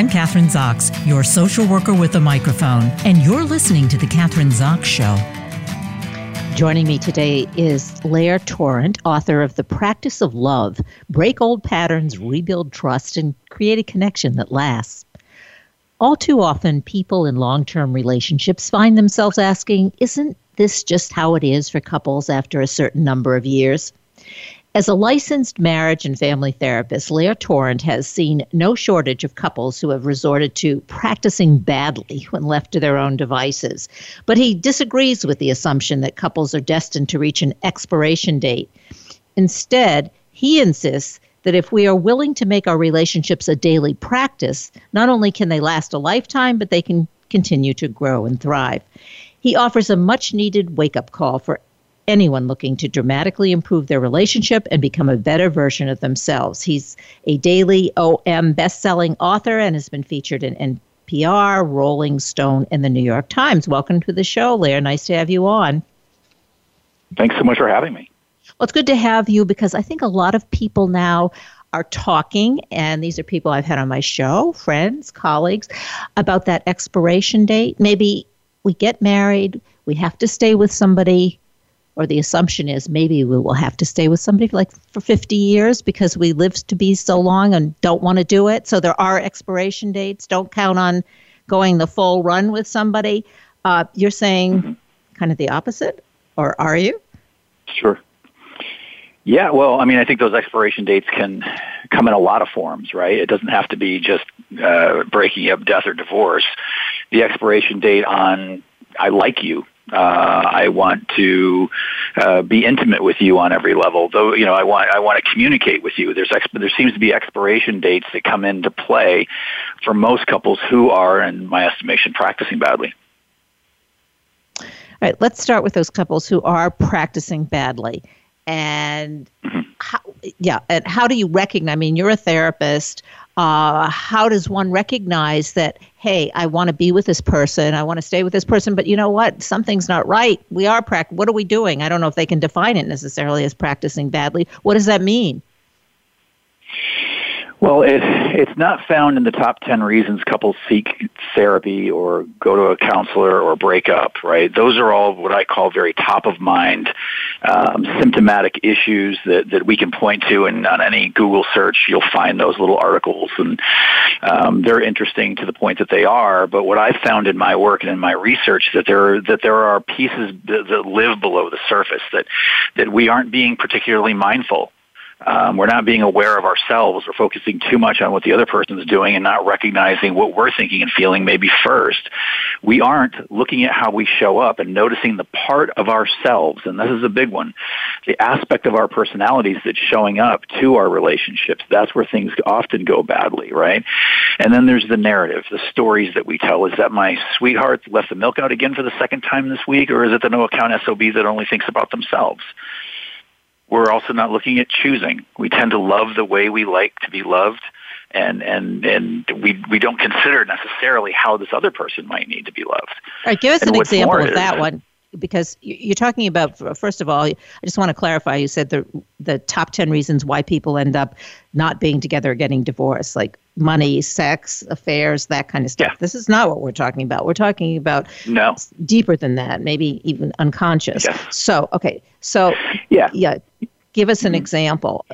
I'm Kathryn Zox, your social worker with a microphone, and you're listening to The Kathryn Zox Show. Joining me today is Lair Torrent, author of The Practice of Love Break Old Patterns, Rebuild Trust, and Create a Connection That Lasts. All too often, people in long term relationships find themselves asking, Isn't this just how it is for couples after a certain number of years? As a licensed marriage and family therapist, Lair Torrent has seen no shortage of couples who have resorted to practicing badly when left to their own devices. But he disagrees with the assumption that couples are destined to reach an expiration date. Instead, he insists that if we are willing to make our relationships a daily practice, not only can they last a lifetime, but they can continue to grow and thrive. He offers a much needed wake up call for anyone looking to dramatically improve their relationship and become a better version of themselves. He's a DailyOM best-selling author and has been featured in NPR, Rolling Stone, and the New York Times. Welcome to the show, Lair. Nice to have you on. Thanks so much for having me. Well, it's good to have you because I think a lot of people now are talking, and these are people I've had on my show, friends, colleagues, about that expiration date. Maybe we get married, we have to stay with somebody or the assumption is maybe we will have to stay with somebody for like for 50 years because we live to be so long and don't want to do it. So there are expiration dates. Don't count on going the full run with somebody. Uh, you're saying mm-hmm. kind of the opposite, or are you? Sure. Yeah, well, I mean, I think those expiration dates can come in a lot of forms, right? It doesn't have to be just uh, breaking up, death, or divorce. The expiration date on I like you uh, I want to uh, be intimate with you on every level. Though you know, I want I want to communicate with you. There's exp- there seems to be expiration dates that come into play for most couples who are, in my estimation, practicing badly. All right, let's start with those couples who are practicing badly. And mm-hmm. how, yeah, and how do you recognize? I mean, you're a therapist. Uh, how does one recognize that hey i want to be with this person i want to stay with this person but you know what something's not right we are pract- what are we doing i don't know if they can define it necessarily as practicing badly what does that mean well, it, it's not found in the top 10 reasons couples seek therapy or go to a counselor or break up, right? Those are all what I call very top of mind um, symptomatic issues that, that we can point to. And on any Google search, you'll find those little articles. And um, they're interesting to the point that they are. But what I've found in my work and in my research that there, that there are pieces that, that live below the surface that, that we aren't being particularly mindful um, we're not being aware of ourselves. We're focusing too much on what the other person is doing and not recognizing what we're thinking and feeling maybe first. We aren't looking at how we show up and noticing the part of ourselves, and this is a big one, the aspect of our personalities that's showing up to our relationships. That's where things often go badly, right? And then there's the narrative, the stories that we tell. Is that my sweetheart left the milk out again for the second time this week, or is it the no account SOB that only thinks about themselves? We're also not looking at choosing. We tend to love the way we like to be loved and and and we we don't consider necessarily how this other person might need to be loved. All right, give us and an example of that one because you're talking about first of all i just want to clarify you said the the top 10 reasons why people end up not being together or getting divorced like money sex affairs that kind of stuff yeah. this is not what we're talking about we're talking about no deeper than that maybe even unconscious yes. so okay so yeah yeah give us an mm-hmm. example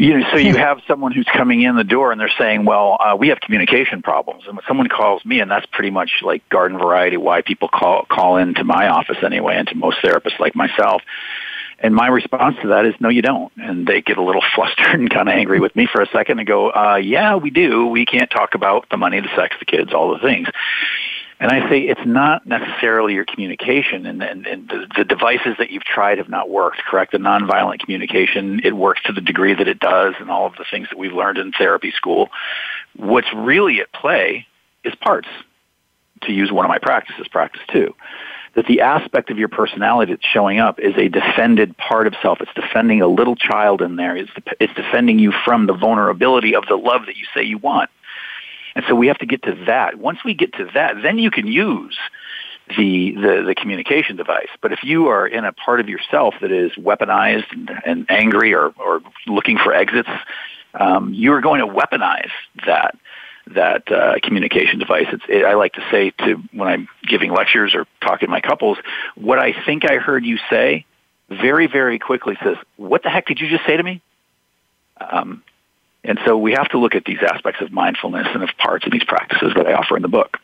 you know, so you have someone who's coming in the door and they're saying, well, uh, we have communication problems. And when someone calls me, and that's pretty much like garden variety why people call, call into my office anyway and to most therapists like myself. And my response to that is, no, you don't. And they get a little flustered and kind of angry with me for a second and go, uh, yeah, we do. We can't talk about the money, the sex, the kids, all the things. And I say it's not necessarily your communication and, and, and the, the, devices that you've tried have not worked, correct? The nonviolent communication, it works to the degree that it does and all of the things that we've learned in therapy school. What's really at play is parts, to use one of my practices, practice two. That the aspect of your personality that's showing up is a defended part of self. It's defending a little child in there. It's, it's defending you from the vulnerability of the love that you say you want and so we have to get to that. Once we get to that, then you can use the, the, the communication device. But if you are in a part of yourself that is weaponized and, and angry or, or looking for exits, um, you are going to weaponize that that uh, communication device. It, I like to say to when I'm giving lectures or talking to my couples, what I think I heard you say, very very quickly says, "What the heck did you just say to me?" Um, and so we have to look at these aspects of mindfulness and of parts of these practices that I offer in the book.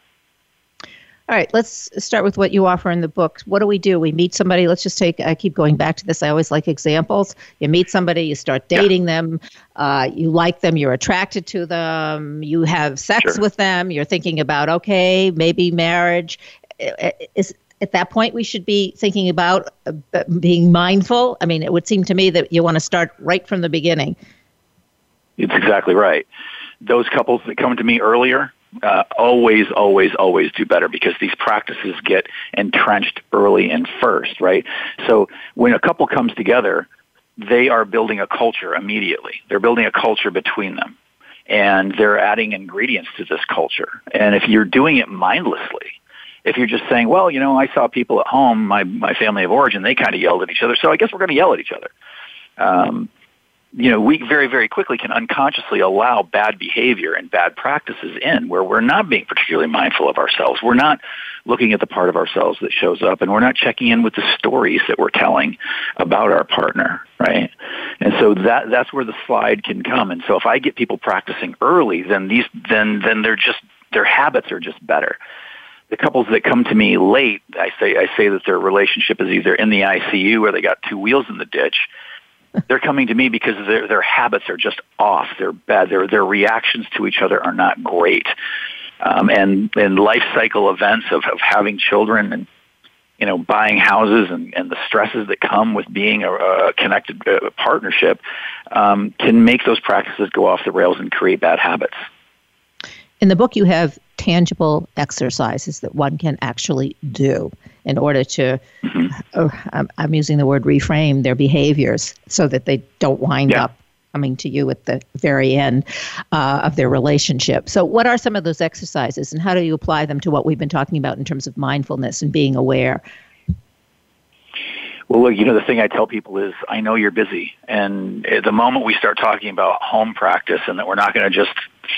All right, let's start with what you offer in the book. What do we do? We meet somebody. Let's just take, I keep going back to this. I always like examples. You meet somebody, you start dating yeah. them, uh, you like them, you're attracted to them, you have sex sure. with them, you're thinking about, okay, maybe marriage. Is, at that point, we should be thinking about uh, being mindful. I mean, it would seem to me that you want to start right from the beginning. It's exactly right. Those couples that come to me earlier, uh, always, always, always do better because these practices get entrenched early and first, right? So when a couple comes together, they are building a culture immediately. They're building a culture between them. And they're adding ingredients to this culture. And if you're doing it mindlessly, if you're just saying, well, you know, I saw people at home, my, my family of origin, they kind of yelled at each other, so I guess we're going to yell at each other. Um, you know, we very, very quickly can unconsciously allow bad behavior and bad practices in where we're not being particularly mindful of ourselves. We're not looking at the part of ourselves that shows up and we're not checking in with the stories that we're telling about our partner, right? And so that, that's where the slide can come. And so if I get people practicing early, then these, then, then they're just, their habits are just better the couples that come to me late, I say I say that their relationship is either in the ICU or they got two wheels in the ditch, they're coming to me because their their habits are just off. They're bad. Their their reactions to each other are not great. Um, and and life cycle events of, of having children and you know buying houses and, and the stresses that come with being a, a connected uh, partnership um, can make those practices go off the rails and create bad habits. In the book, you have tangible exercises that one can actually do in order to, mm-hmm. Uh, I'm using the word reframe their behaviors so that they don't wind yeah. up coming to you at the very end uh, of their relationship. So, what are some of those exercises, and how do you apply them to what we've been talking about in terms of mindfulness and being aware? Well, look, you know, the thing I tell people is I know you're busy. And the moment we start talking about home practice and that we're not going to just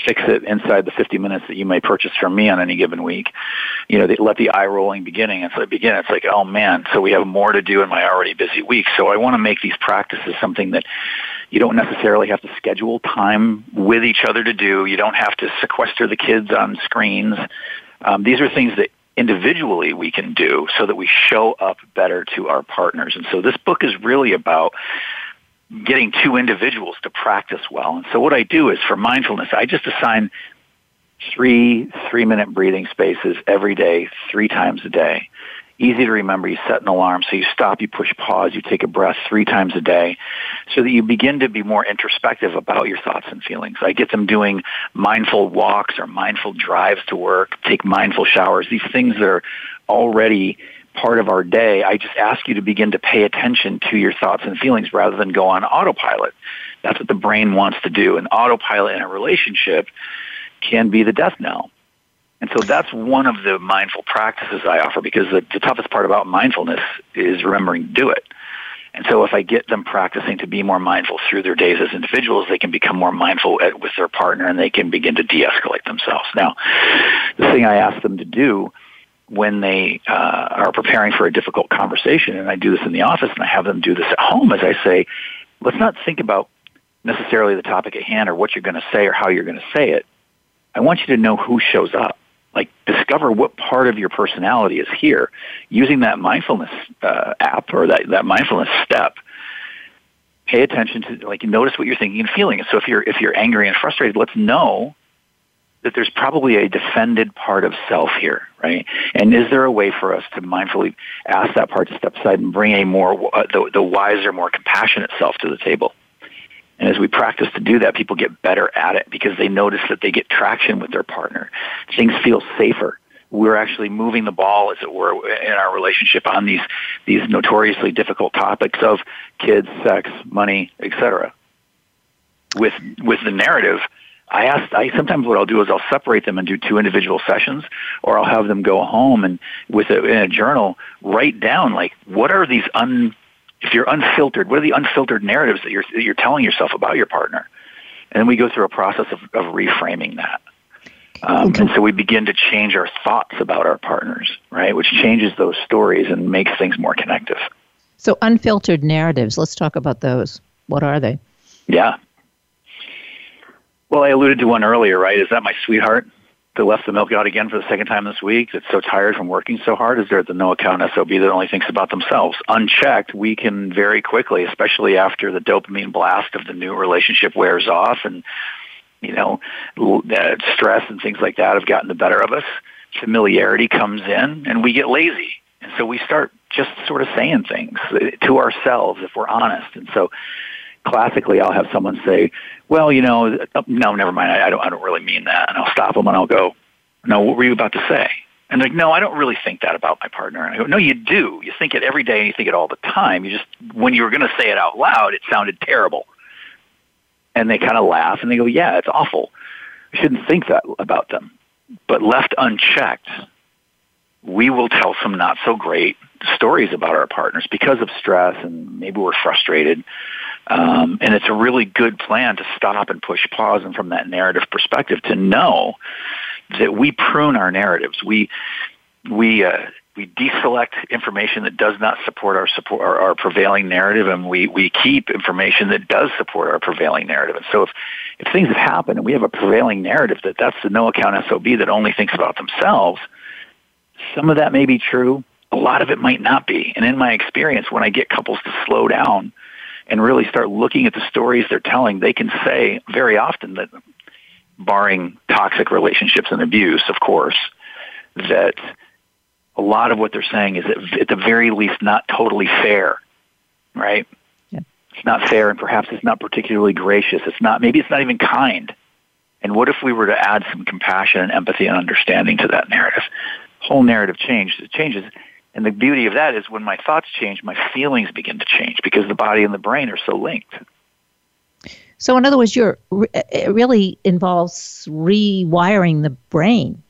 fix it inside the 50 minutes that you may purchase from me on any given week, you know, they let the eye rolling beginning. It's like begin. It's like, oh man, so we have more to do in my already busy week. So I want to make these practices something that you don't necessarily have to schedule time with each other to do. You don't have to sequester the kids on screens. Um, these are things that individually we can do so that we show up better to our partners. And so this book is really about getting two individuals to practice well. And so what I do is for mindfulness, I just assign three three minute breathing spaces every day, three times a day easy to remember. You set an alarm, so you stop, you push pause, you take a breath three times a day, so that you begin to be more introspective about your thoughts and feelings. I get them doing mindful walks or mindful drives to work, take mindful showers, these things that are already part of our day. I just ask you to begin to pay attention to your thoughts and feelings rather than go on autopilot. That's what the brain wants to do. And autopilot in a relationship can be the death knell. And so that's one of the mindful practices I offer because the, the toughest part about mindfulness is remembering to do it. And so if I get them practicing to be more mindful through their days as individuals, they can become more mindful at, with their partner and they can begin to de-escalate themselves. Now, the thing I ask them to do when they uh, are preparing for a difficult conversation, and I do this in the office and I have them do this at home, is I say, let's not think about necessarily the topic at hand or what you're going to say or how you're going to say it. I want you to know who shows up like discover what part of your personality is here using that mindfulness uh, app or that, that mindfulness step pay attention to like notice what you're thinking and feeling. So if you're if you're angry and frustrated let's know that there's probably a defended part of self here right? And is there a way for us to mindfully ask that part to step aside and bring a more uh, the, the wiser more compassionate self to the table and as we practice to do that, people get better at it because they notice that they get traction with their partner. Things feel safer. We're actually moving the ball, as it were, in our relationship on these these notoriously difficult topics of kids, sex, money, etc. With with the narrative, I ask. I sometimes what I'll do is I'll separate them and do two individual sessions, or I'll have them go home and with a, in a journal write down like what are these un if you're unfiltered, what are the unfiltered narratives that you're, that you're telling yourself about your partner? And then we go through a process of, of reframing that. Um, and so we begin to change our thoughts about our partners, right? Which changes those stories and makes things more connective. So, unfiltered narratives, let's talk about those. What are they? Yeah. Well, I alluded to one earlier, right? Is that my sweetheart that left the milk out again for the second time this week that's so tired from working so hard? Is there the no account SOB that only thinks about themselves? Unchecked, we can very quickly, especially after the dopamine blast of the new relationship wears off and you know, stress and things like that have gotten the better of us. Familiarity comes in, and we get lazy, and so we start just sort of saying things to ourselves if we're honest. And so, classically, I'll have someone say, "Well, you know, uh, no, never mind. I, don't. I don't really mean that." And I'll stop them and I'll go, "No, what were you about to say?" And like, no, I don't really think that about my partner. And I go, no, you do. You think it every day and you think it all the time. You just, when you were going to say it out loud, it sounded terrible and they kind of laugh and they go, yeah, it's awful. I shouldn't think that about them. But left unchecked, we will tell some not so great stories about our partners because of stress and maybe we're frustrated. Um, and it's a really good plan to stop and push pause and from that narrative perspective to know that we prune our narratives. We, we, uh, we deselect information that does not support our support our, our, prevailing narrative, and we we keep information that does support our prevailing narrative. And so, if if things have happened and we have a prevailing narrative that that's the no account SOB that only thinks about themselves, some of that may be true. A lot of it might not be. And in my experience, when I get couples to slow down and really start looking at the stories they're telling, they can say very often that, barring toxic relationships and abuse, of course, that a lot of what they're saying is at, at the very least not totally fair, right? Yeah. It's not fair, and perhaps it's not particularly gracious. It's not. Maybe it's not even kind. And what if we were to add some compassion and empathy and understanding to that narrative? Whole narrative changes. It changes. And the beauty of that is when my thoughts change, my feelings begin to change because the body and the brain are so linked. So, in other words, you're it really involves rewiring the brain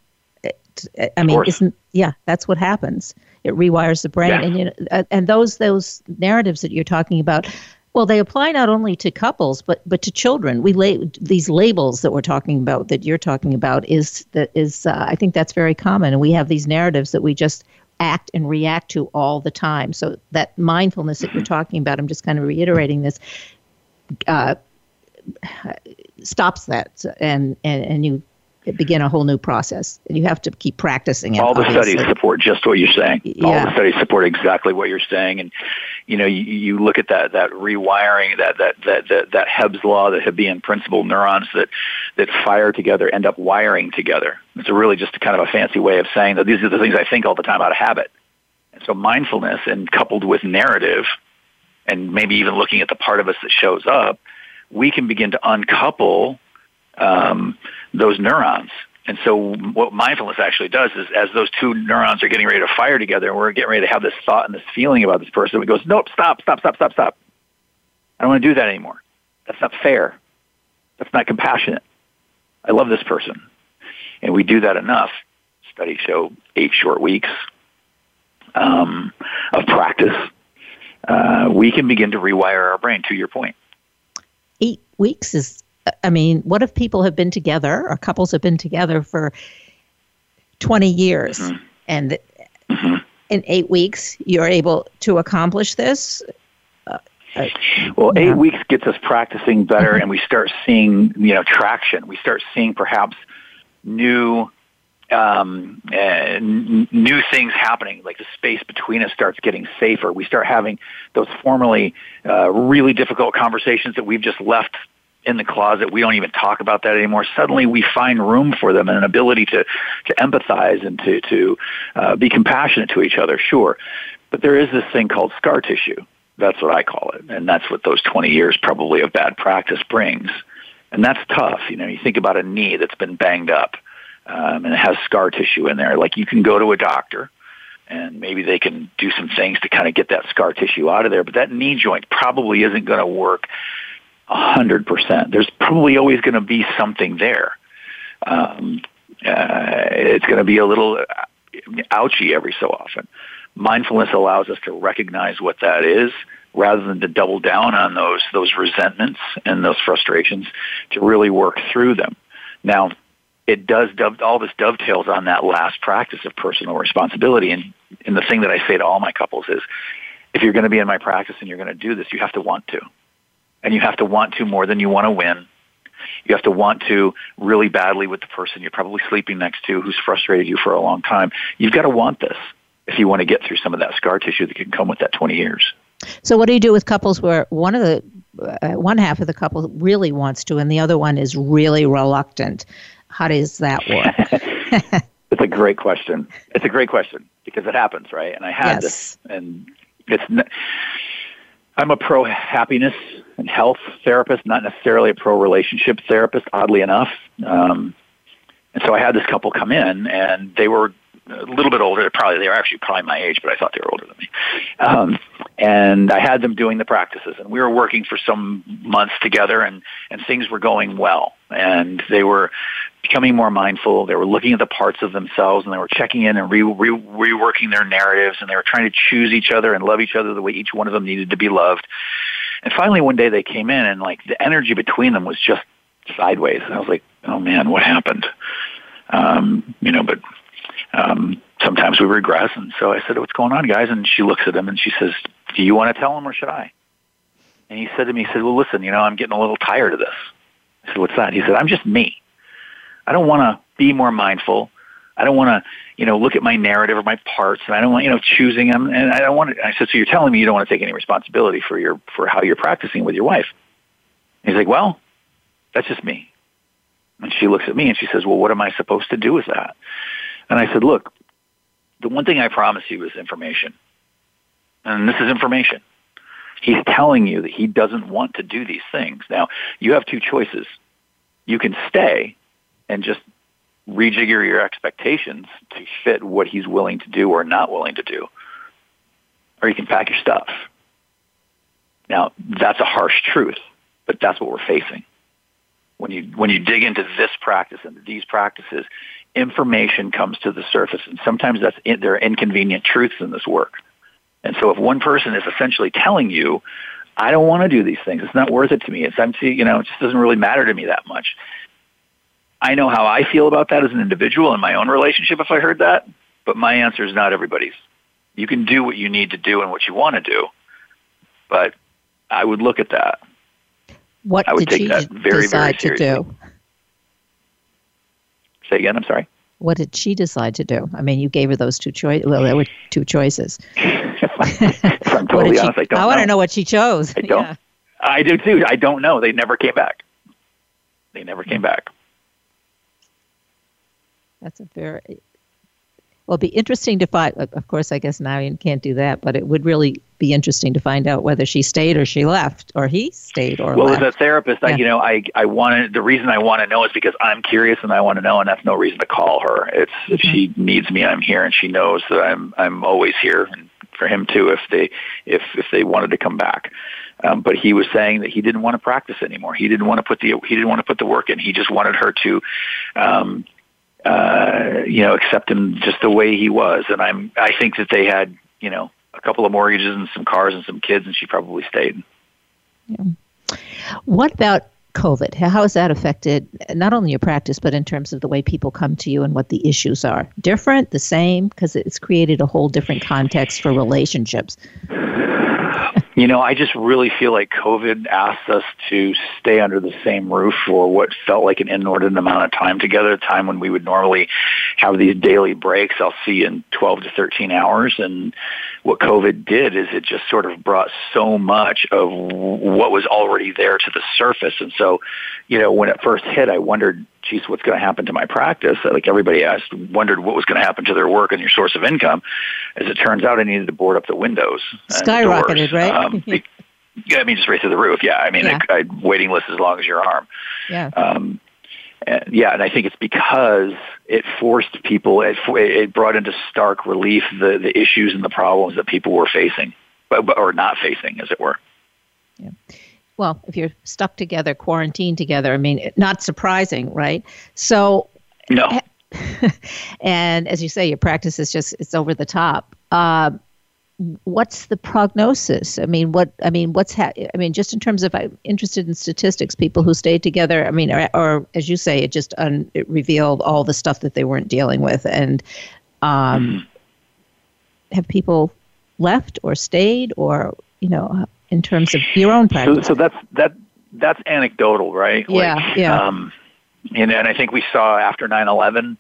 I mean, isn't yeah? That's what happens. It rewires the brain, yeah. and you know, and those those narratives that you're talking about. Well, they apply not only to couples but but to children. We lay these labels that we're talking about that you're talking about is that is uh, I think that's very common, and we have these narratives that we just act and react to all the time. So that mindfulness that you're talking about, I'm just kind of reiterating this, uh, stops that, and and and you begin a whole new process. And you have to keep practicing it. All the obviously. studies support just what you're saying. Yeah. All the studies support exactly what you're saying. And, you know, you, you look at that, that rewiring, that, that, that, that, that Hebb's law, the Hebbian principle, neurons that, that fire together end up wiring together. It's really just kind of a fancy way of saying that these are the things I think all the time out of habit. And so mindfulness and coupled with narrative and maybe even looking at the part of us that shows up, we can begin to uncouple um, those neurons. And so what mindfulness actually does is as those two neurons are getting ready to fire together and we're getting ready to have this thought and this feeling about this person, it goes, nope, stop, stop, stop, stop, stop. I don't want to do that anymore. That's not fair. That's not compassionate. I love this person. And we do that enough. Studies show eight short weeks um, of practice. Uh, we can begin to rewire our brain, to your point. Eight weeks is I mean, what if people have been together or couples have been together for 20 years mm-hmm. and mm-hmm. in eight weeks you're able to accomplish this? Uh, uh well, eight weeks gets us practicing better mm-hmm. and we start seeing, you know, traction. We start seeing perhaps new um, uh, n- new things happening, like the space between us starts getting safer. We start having those formerly uh, really difficult conversations that we've just left in the closet. We don't even talk about that anymore. Suddenly we find room for them and an ability to, to empathize and to, to uh, be compassionate to each other, sure. But there is this thing called scar tissue. That's what I call it. And that's what those 20 years probably of bad practice brings. And that's tough. You know, you think about a knee that's been banged up um, and it has scar tissue in there. Like you can go to a doctor and maybe they can do some things to kind of get that scar tissue out of there. But that knee joint probably isn't going to work hundred percent. There's probably always going to be something there. Um, uh, it's going to be a little ouchy every so often. Mindfulness allows us to recognize what that is, rather than to double down on those those resentments and those frustrations to really work through them. Now, it does all this dovetails on that last practice of personal responsibility and and the thing that I say to all my couples is if you're going to be in my practice and you're going to do this, you have to want to. And you have to want to more than you want to win. You have to want to really badly with the person you're probably sleeping next to who's frustrated you for a long time. You've got to want this if you want to get through some of that scar tissue that can come with that 20 years. So, what do you do with couples where one of the uh, one half of the couple really wants to, and the other one is really reluctant? How does that work? it's a great question. It's a great question because it happens, right? And I had yes. this, and it's. I'm a pro happiness and health therapist, not necessarily a pro relationship therapist. Oddly enough, um, and so I had this couple come in, and they were a little bit older. Probably they were actually probably my age, but I thought they were older than me. Um, and I had them doing the practices, and we were working for some months together, and and things were going well, and they were becoming more mindful. They were looking at the parts of themselves, and they were checking in and re, re, reworking their narratives, and they were trying to choose each other and love each other the way each one of them needed to be loved. And finally, one day they came in, and like the energy between them was just sideways. And I was like, "Oh man, what happened?" Um, you know, but um, sometimes we regress. And so I said, what's going on, guys? And she looks at him and she says, do you want to tell him or should I? And he said to me, he said, well, listen, you know, I'm getting a little tired of this. I said, what's that? He said, I'm just me. I don't want to be more mindful. I don't want to, you know, look at my narrative or my parts, and I don't want, you know, choosing them. And I don't want. I said, so you're telling me you don't want to take any responsibility for your for how you're practicing with your wife? And he's like, well, that's just me. And she looks at me and she says, well, what am I supposed to do with that? And I said, look, the one thing I promise you is information. And this is information. He's telling you that he doesn't want to do these things. Now, you have two choices. You can stay and just rejigger your expectations to fit what he's willing to do or not willing to do. Or you can pack your stuff. Now, that's a harsh truth, but that's what we're facing. When you, when you dig into this practice and these practices, information comes to the surface, and sometimes that's in, there are inconvenient truths in this work. And so, if one person is essentially telling you, "I don't want to do these things. It's not worth it to me. It's empty. You know, it just doesn't really matter to me that much." I know how I feel about that as an individual in my own relationship. If I heard that, but my answer is not everybody's. You can do what you need to do and what you want to do, but I would look at that. What I would did take that very, decide very seriously. to do? Say again. I'm sorry. What did she decide to do? I mean, you gave her those two choices. Well, there were two choices. if I'm totally honest, she, I don't. I want to know what she chose. I don't. Yeah. I do too. I don't know. They never came back. They never came hmm. back. That's a very well, it'd be interesting to find. Of course, I guess you can't do that, but it would really be interesting to find out whether she stayed or she left, or he stayed or well, left. Well, as a therapist, yeah. I, you know, I I wanted the reason I want to know is because I'm curious and I want to know, and that's no reason to call her. It's mm-hmm. if she needs me, I'm here, and she knows that I'm I'm always here, and for him too, if they if if they wanted to come back. Um, but he was saying that he didn't want to practice anymore. He didn't want to put the he didn't want to put the work in. He just wanted her to um, uh, you know, accept him just the way he was. And I'm, I think that they had, you know, a couple of mortgages and some cars and some kids, and she probably stayed. Yeah. What about COVID? How has that affected not only your practice, but in terms of the way people come to you and what the issues are? Different, the same? Because it's created a whole different context for relationships. You know, I just really feel like COVID asked us to stay under the same roof for what felt like an inordinate amount of time together, a time when we would normally have these daily breaks. I'll see you in 12 to 13 hours. And what COVID did is it just sort of brought so much of what was already there to the surface. And so, you know, when it first hit, I wondered, geez, what's going to happen to my practice? Like everybody asked, wondered what was going to happen to their work and your source of income. As it turns out, I needed to board up the windows. Skyrocketed, right? Um, yeah, I mean, just right through the roof. Yeah, I mean, yeah. I, I waiting list as long as your arm. Yeah. Um, and, yeah, and I think it's because it forced people, it, it brought into stark relief the, the issues and the problems that people were facing, but, or not facing, as it were. Yeah well, if you're stuck together, quarantined together, I mean, not surprising, right? So, no. and as you say, your practice is just it's over the top. Uh, what's the prognosis? I mean, what I mean, what's ha- I mean, just in terms of I'm interested in statistics, people who stayed together. I mean, or, or as you say, it just un- it revealed all the stuff that they weren't dealing with, and um, mm-hmm. have people left or stayed, or you know, in terms of your own practice. So, so that's that that's anecdotal, right? Yeah, like, yeah. Um, and, and I think we saw after 9/11,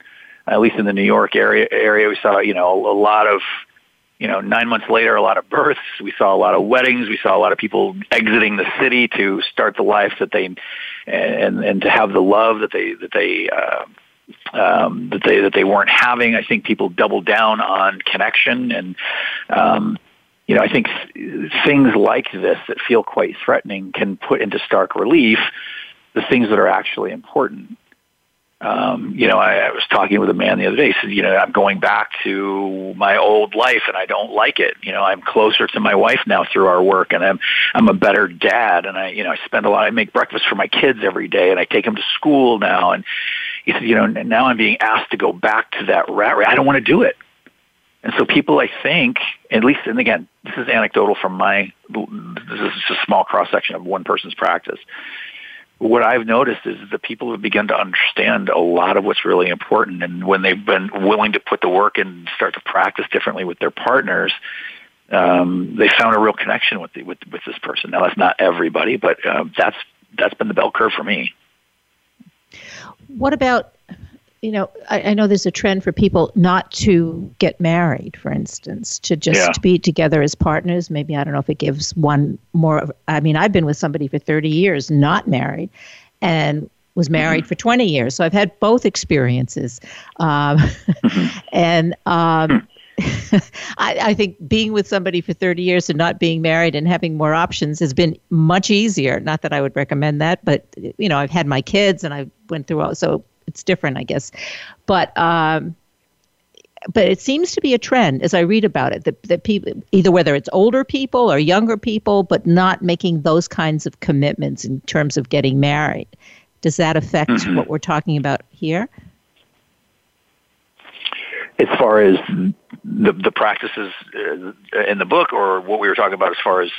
at least in the New York area, area we saw you know a lot of you know, nine months later, a lot of births. We saw a lot of weddings. We saw a lot of people exiting the city to start the life that they, and and to have the love that they that they. Uh, um, that they that they weren't having. I think people doubled down on connection, and um, you know, I think things like this that feel quite threatening can put into stark relief the things that are actually important um, you know, I, I was talking with a man the other day. He said, you know, I'm going back to my old life and I don't like it. You know, I'm closer to my wife now through our work and I'm, I'm a better dad and I, you know, I spend a lot, I make breakfast for my kids every day and I take them to school now. And he said, you know, now I'm being asked to go back to that rat race. I don't want to do it. And so people, I think, at least, and again, this is anecdotal from my, this is just a small cross section of one person's practice what I've noticed is that people have begun to understand a lot of what's really important. And when they've been willing to put the work in and start to practice differently with their partners, um, they found a real connection with, the, with with this person. Now that's not everybody, but uh, that's that's been the bell curve for me. What about you know, I, I, know there's a trend for people not to get married, for instance, to just yeah. be together as partners. Maybe I don't know if it gives one more. I mean, I've been with somebody for 30 years, not married, and was married mm-hmm. for 20 years. So I've had both experiences, um, mm-hmm. and. Um, I, I, think being with somebody for 30 years and not being married and having more options has been much easier. Not that I would recommend that, but you know, I've had my kids and I went through all, so it's different, I guess. But um, but it seems to be a trend as I read about it that, that people, either whether it's older people or younger people, but not making those kinds of commitments in terms of getting married. Does that affect mm-hmm. what we're talking about here? As far as the the practices uh, in the book, or what we were talking about as far as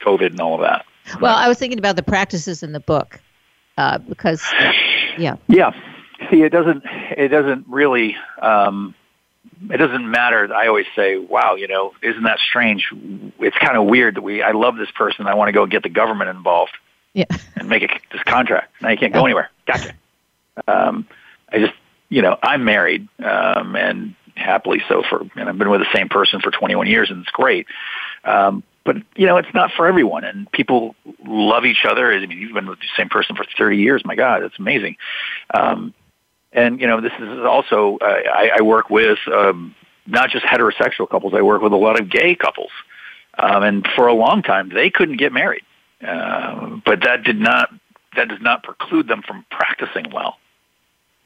COVID and all of that. Well, I was thinking about the practices in the book uh, because yeah. Yeah. See, it doesn't. It doesn't really. Um, it doesn't matter. I always say, "Wow, you know, isn't that strange? It's kind of weird that we. I love this person. I want to go get the government involved. Yeah. And make it this contract. Now you can't go anywhere. Gotcha. Um, I just, you know, I'm married, um, and happily so for, and I've been with the same person for 21 years, and it's great. Um, but you know, it's not for everyone, and people love each other. I mean, you've been with the same person for 30 years. My God, it's amazing. Um, and you know, this is also uh, I, I work with um, not just heterosexual couples. I work with a lot of gay couples, um, and for a long time they couldn't get married. Uh, but that did not that does not preclude them from practicing well.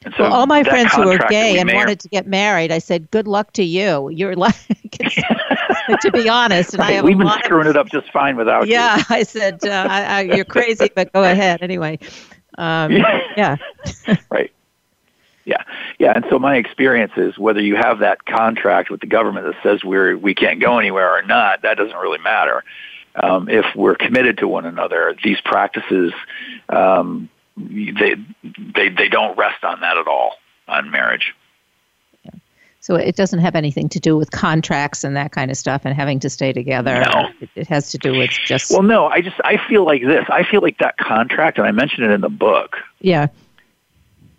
And so well, all my friends who were gay and wanted to get married, I said, "Good luck to you. You're like." to be honest. And right. I have We've been screwing of, it up just fine without yeah, you. Yeah, I said, uh, I, I, you're crazy, but go ahead anyway. Um, yeah. right. Yeah, yeah, and so my experience is whether you have that contract with the government that says we're we can't go anywhere or not, that doesn't really matter. Um, if we're committed to one another, these practices um, they they they don't rest on that at all on marriage. So it doesn't have anything to do with contracts and that kind of stuff and having to stay together. No. It, it has to do with just. Well, no, I just, I feel like this. I feel like that contract, and I mentioned it in the book. Yeah.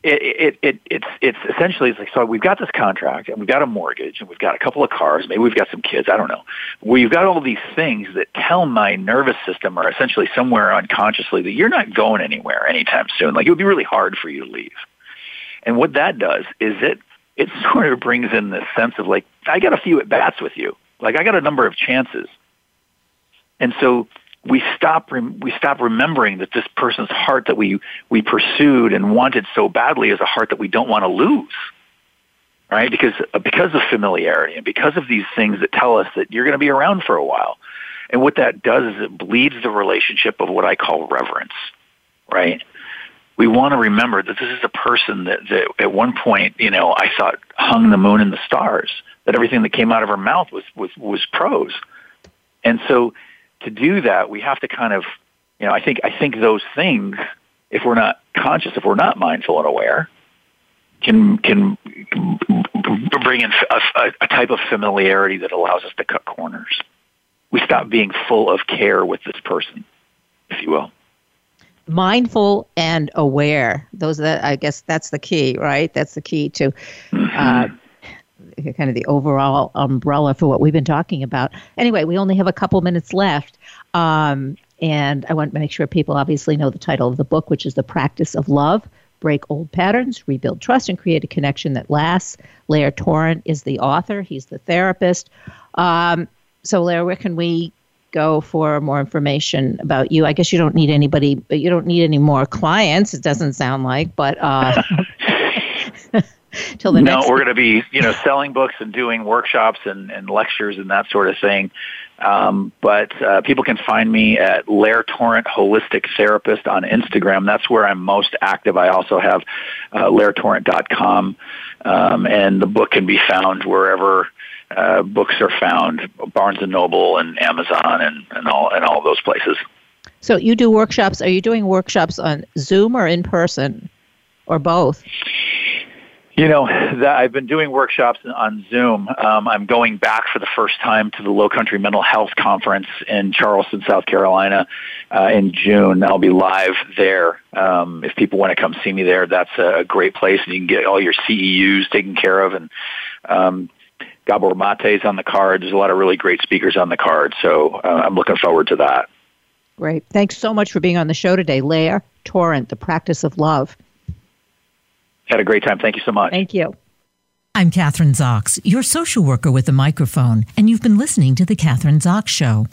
It, it, it, it's, it's essentially, it's like, so we've got this contract and we've got a mortgage and we've got a couple of cars. Maybe we've got some kids. I don't know. We've got all these things that tell my nervous system or essentially somewhere unconsciously that you're not going anywhere anytime soon. Like it would be really hard for you to leave. And what that does is it it sort of brings in this sense of like, I got a few at bats with you. Like I got a number of chances. And so we stop, we stop remembering that this person's heart that we, we pursued and wanted so badly is a heart that we don't want to lose. Right? Because, because of familiarity and because of these things that tell us that you're going to be around for a while. And what that does is it bleeds the relationship of what I call reverence. Right? we want to remember that this is a person that, that at one point, you know, I thought hung the moon and the stars that everything that came out of her mouth was was was prose. And so to do that, we have to kind of, you know, I think I think those things, if we're not conscious, if we're not mindful and aware, can can bring in a, a, type of familiarity that allows us to cut corners. We stop being full of care with this person, if you will. Mindful and aware. Those that i guess that's the key right? That's the key to uh, mm-hmm. kind of the overall umbrella for what we've been talking about. Anyway we only have a couple minutes left um, and i want to make sure people obviously know the title of the book which is the practice of love break old patterns rebuild trust and create a connection that lasts lair torrent is the author he's the therapist um, so lair where can we go for more information about you? I guess you don't need anybody, you don't need any more clients. It doesn't sound like, but uh, till the no, next. No, we're going to be you know selling books and doing workshops and, and lectures and that sort of thing. Um, but uh, people can find me at Lair Torrent Holistic Therapist on Instagram. That's where I'm most active. I also have uh, lairtorrent.com, um, and the book can be found wherever uh, books are found, Barnes and Noble and Amazon and, and all and all those places. So you do workshops. Are you doing workshops on Zoom or in person, or both? You know, that I've been doing workshops on Zoom. Um, I'm going back for the first time to the Low Country Mental Health Conference in Charleston, South Carolina, uh, in June. I'll be live there. Um, if people want to come see me there, that's a great place, and you can get all your CEUs taken care of, and um, Gabor Mate's on the card. There's a lot of really great speakers on the card, so uh, I'm looking forward to that. Great. Thanks so much for being on the show today, Lair Torrent, The Practice of Love. Had a great time. Thank you so much. Thank you. I'm Kathryn Zox, your social worker with a microphone, and you've been listening to The Kathryn Zox Show.